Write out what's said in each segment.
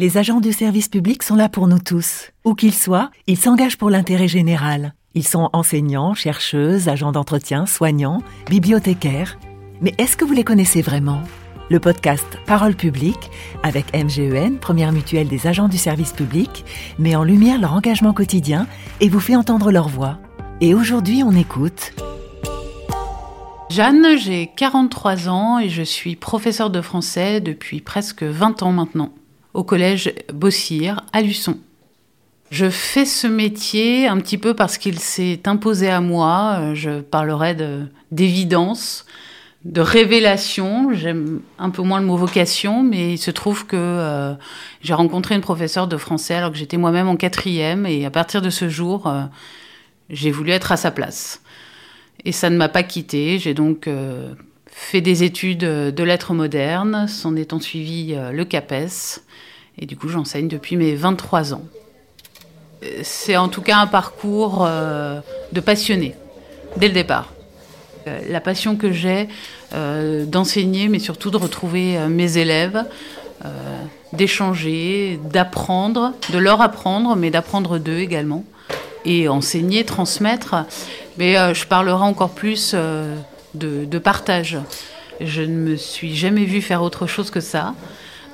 Les agents du service public sont là pour nous tous. Où qu'ils soient, ils s'engagent pour l'intérêt général. Ils sont enseignants, chercheuses, agents d'entretien, soignants, bibliothécaires. Mais est-ce que vous les connaissez vraiment? Le podcast Parole publique, avec MGEN, première mutuelle des agents du service public, met en lumière leur engagement quotidien et vous fait entendre leur voix. Et aujourd'hui, on écoute Jeanne, j'ai 43 ans et je suis professeure de français depuis presque 20 ans maintenant au collège Bossir à Luçon. Je fais ce métier un petit peu parce qu'il s'est imposé à moi. Je parlerai d'évidence, de, révélation. J'aime un peu moins le mot vocation, mais il se trouve que euh, j'ai rencontré une professeure de français alors que j'étais moi-même en quatrième. Et à partir de ce jour, euh, j'ai voulu être à sa place. Et ça ne m'a pas quitté. J'ai donc euh, fait des études de lettres modernes, s'en étant suivi le CAPES. Et du coup, j'enseigne depuis mes 23 ans. C'est en tout cas un parcours euh, de passionné, dès le départ. Euh, la passion que j'ai euh, d'enseigner, mais surtout de retrouver mes élèves, d'échanger, d'apprendre, de leur apprendre, mais d'apprendre d'eux également. Et enseigner, transmettre. Mais je parlerai encore plus de, partage. Je ne me suis jamais vue faire autre chose que ça.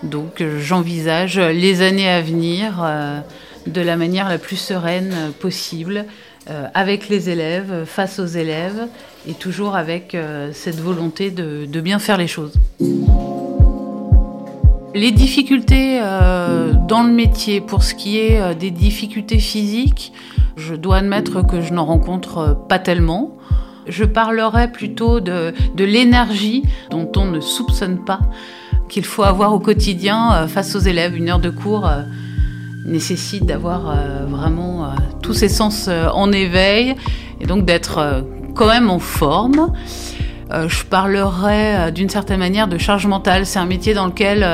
Donc j'envisage les années à venir euh, de la manière la plus sereine possible, euh, avec les élèves, face aux élèves, et toujours avec euh, cette volonté de, bien faire les choses. Les difficultés dans le métier, pour ce qui est des difficultés physiques, je dois admettre que je n'en rencontre pas tellement. Je parlerai plutôt de l'énergie dont on ne soupçonne pas qu'il faut avoir au quotidien euh, face aux élèves. Une heure de cours euh, nécessite d'avoir euh, vraiment tous ses sens en éveil et donc d'être quand même en forme. je parlerai d'une certaine manière de charge mentale. C'est un métier dans lequel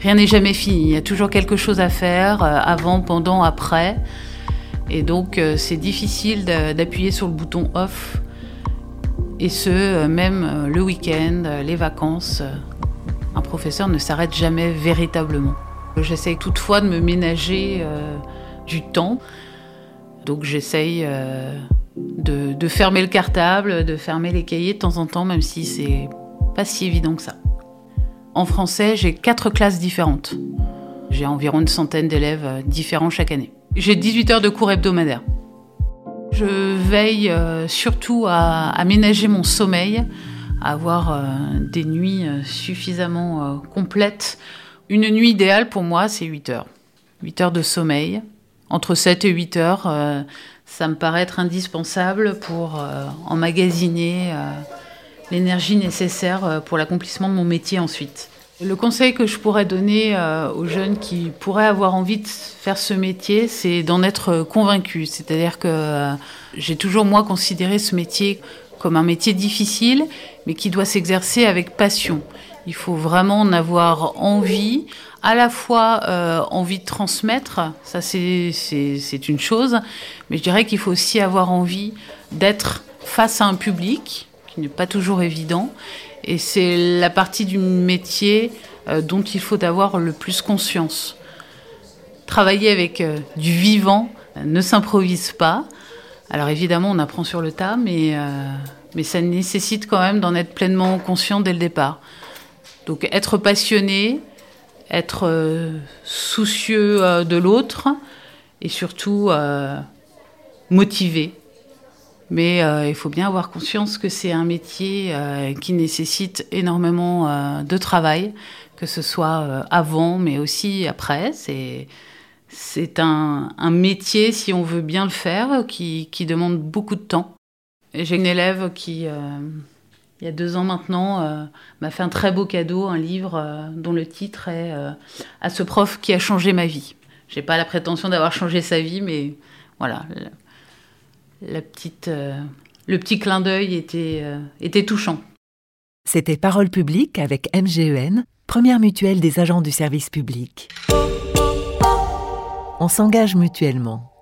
rien n'est jamais fini. Il y a toujours quelque chose à faire avant, pendant, après. Et donc c'est difficile d'appuyer sur le bouton off. Et ce, même le week-end, les vacances un professeur ne s'arrête jamais véritablement. J'essaye toutefois de me ménager euh, du temps. Donc j'essaye euh, de, fermer le cartable, de fermer les cahiers de temps en temps, même si c'est pas si évident que ça. En français, j'ai quatre classes différentes. J'ai environ une centaine d'élèves euh, différents chaque année. J'ai 18 heures de cours hebdomadaires. Je veille surtout à aménager mon sommeil avoir euh, des nuits euh, suffisamment euh, complètes. Une nuit idéale pour moi, c'est 8 heures. 8 heures de sommeil. Entre 7 et 8 heures, ça me paraît être indispensable pour emmagasiner l'énergie nécessaire pour l'accomplissement de mon métier ensuite. Le conseil que je pourrais donner aux jeunes qui pourraient avoir envie de faire ce métier, c'est d'en être convaincu. C'est-à-dire que j'ai toujours moi considéré ce métier comme un métier difficile, mais qui doit s'exercer avec passion. Il faut vraiment en avoir envie, à la fois euh, envie de transmettre, ça c'est une chose, mais je dirais qu'il faut aussi avoir envie d'être face à un public, qui n'est pas toujours évident, et c'est la partie du métier euh, dont il faut avoir le plus conscience. Travailler avec euh, du vivant ne s'improvise pas, alors évidemment, on apprend sur le tas, mais, euh, mais ça nécessite quand même d'en être pleinement conscient dès le départ. Donc être passionné, être euh, soucieux euh, de l'autre et surtout motivé. Mais il faut bien avoir conscience que c'est un métier qui nécessite énormément de travail, que ce soit avant, mais aussi après. C'est un, métier, si on veut bien le faire, qui, demande beaucoup de temps. J'ai une élève qui, euh, il y a deux ans maintenant, euh, m'a fait un très beau cadeau, un livre euh, dont le titre est À ce prof qui a changé ma vie. J'ai pas la prétention d'avoir changé sa vie, mais voilà, petite, le petit clin d'œil était, était touchant. C'était Parole publique avec MGEN, première mutuelle des agents du service public on s'engage mutuellement.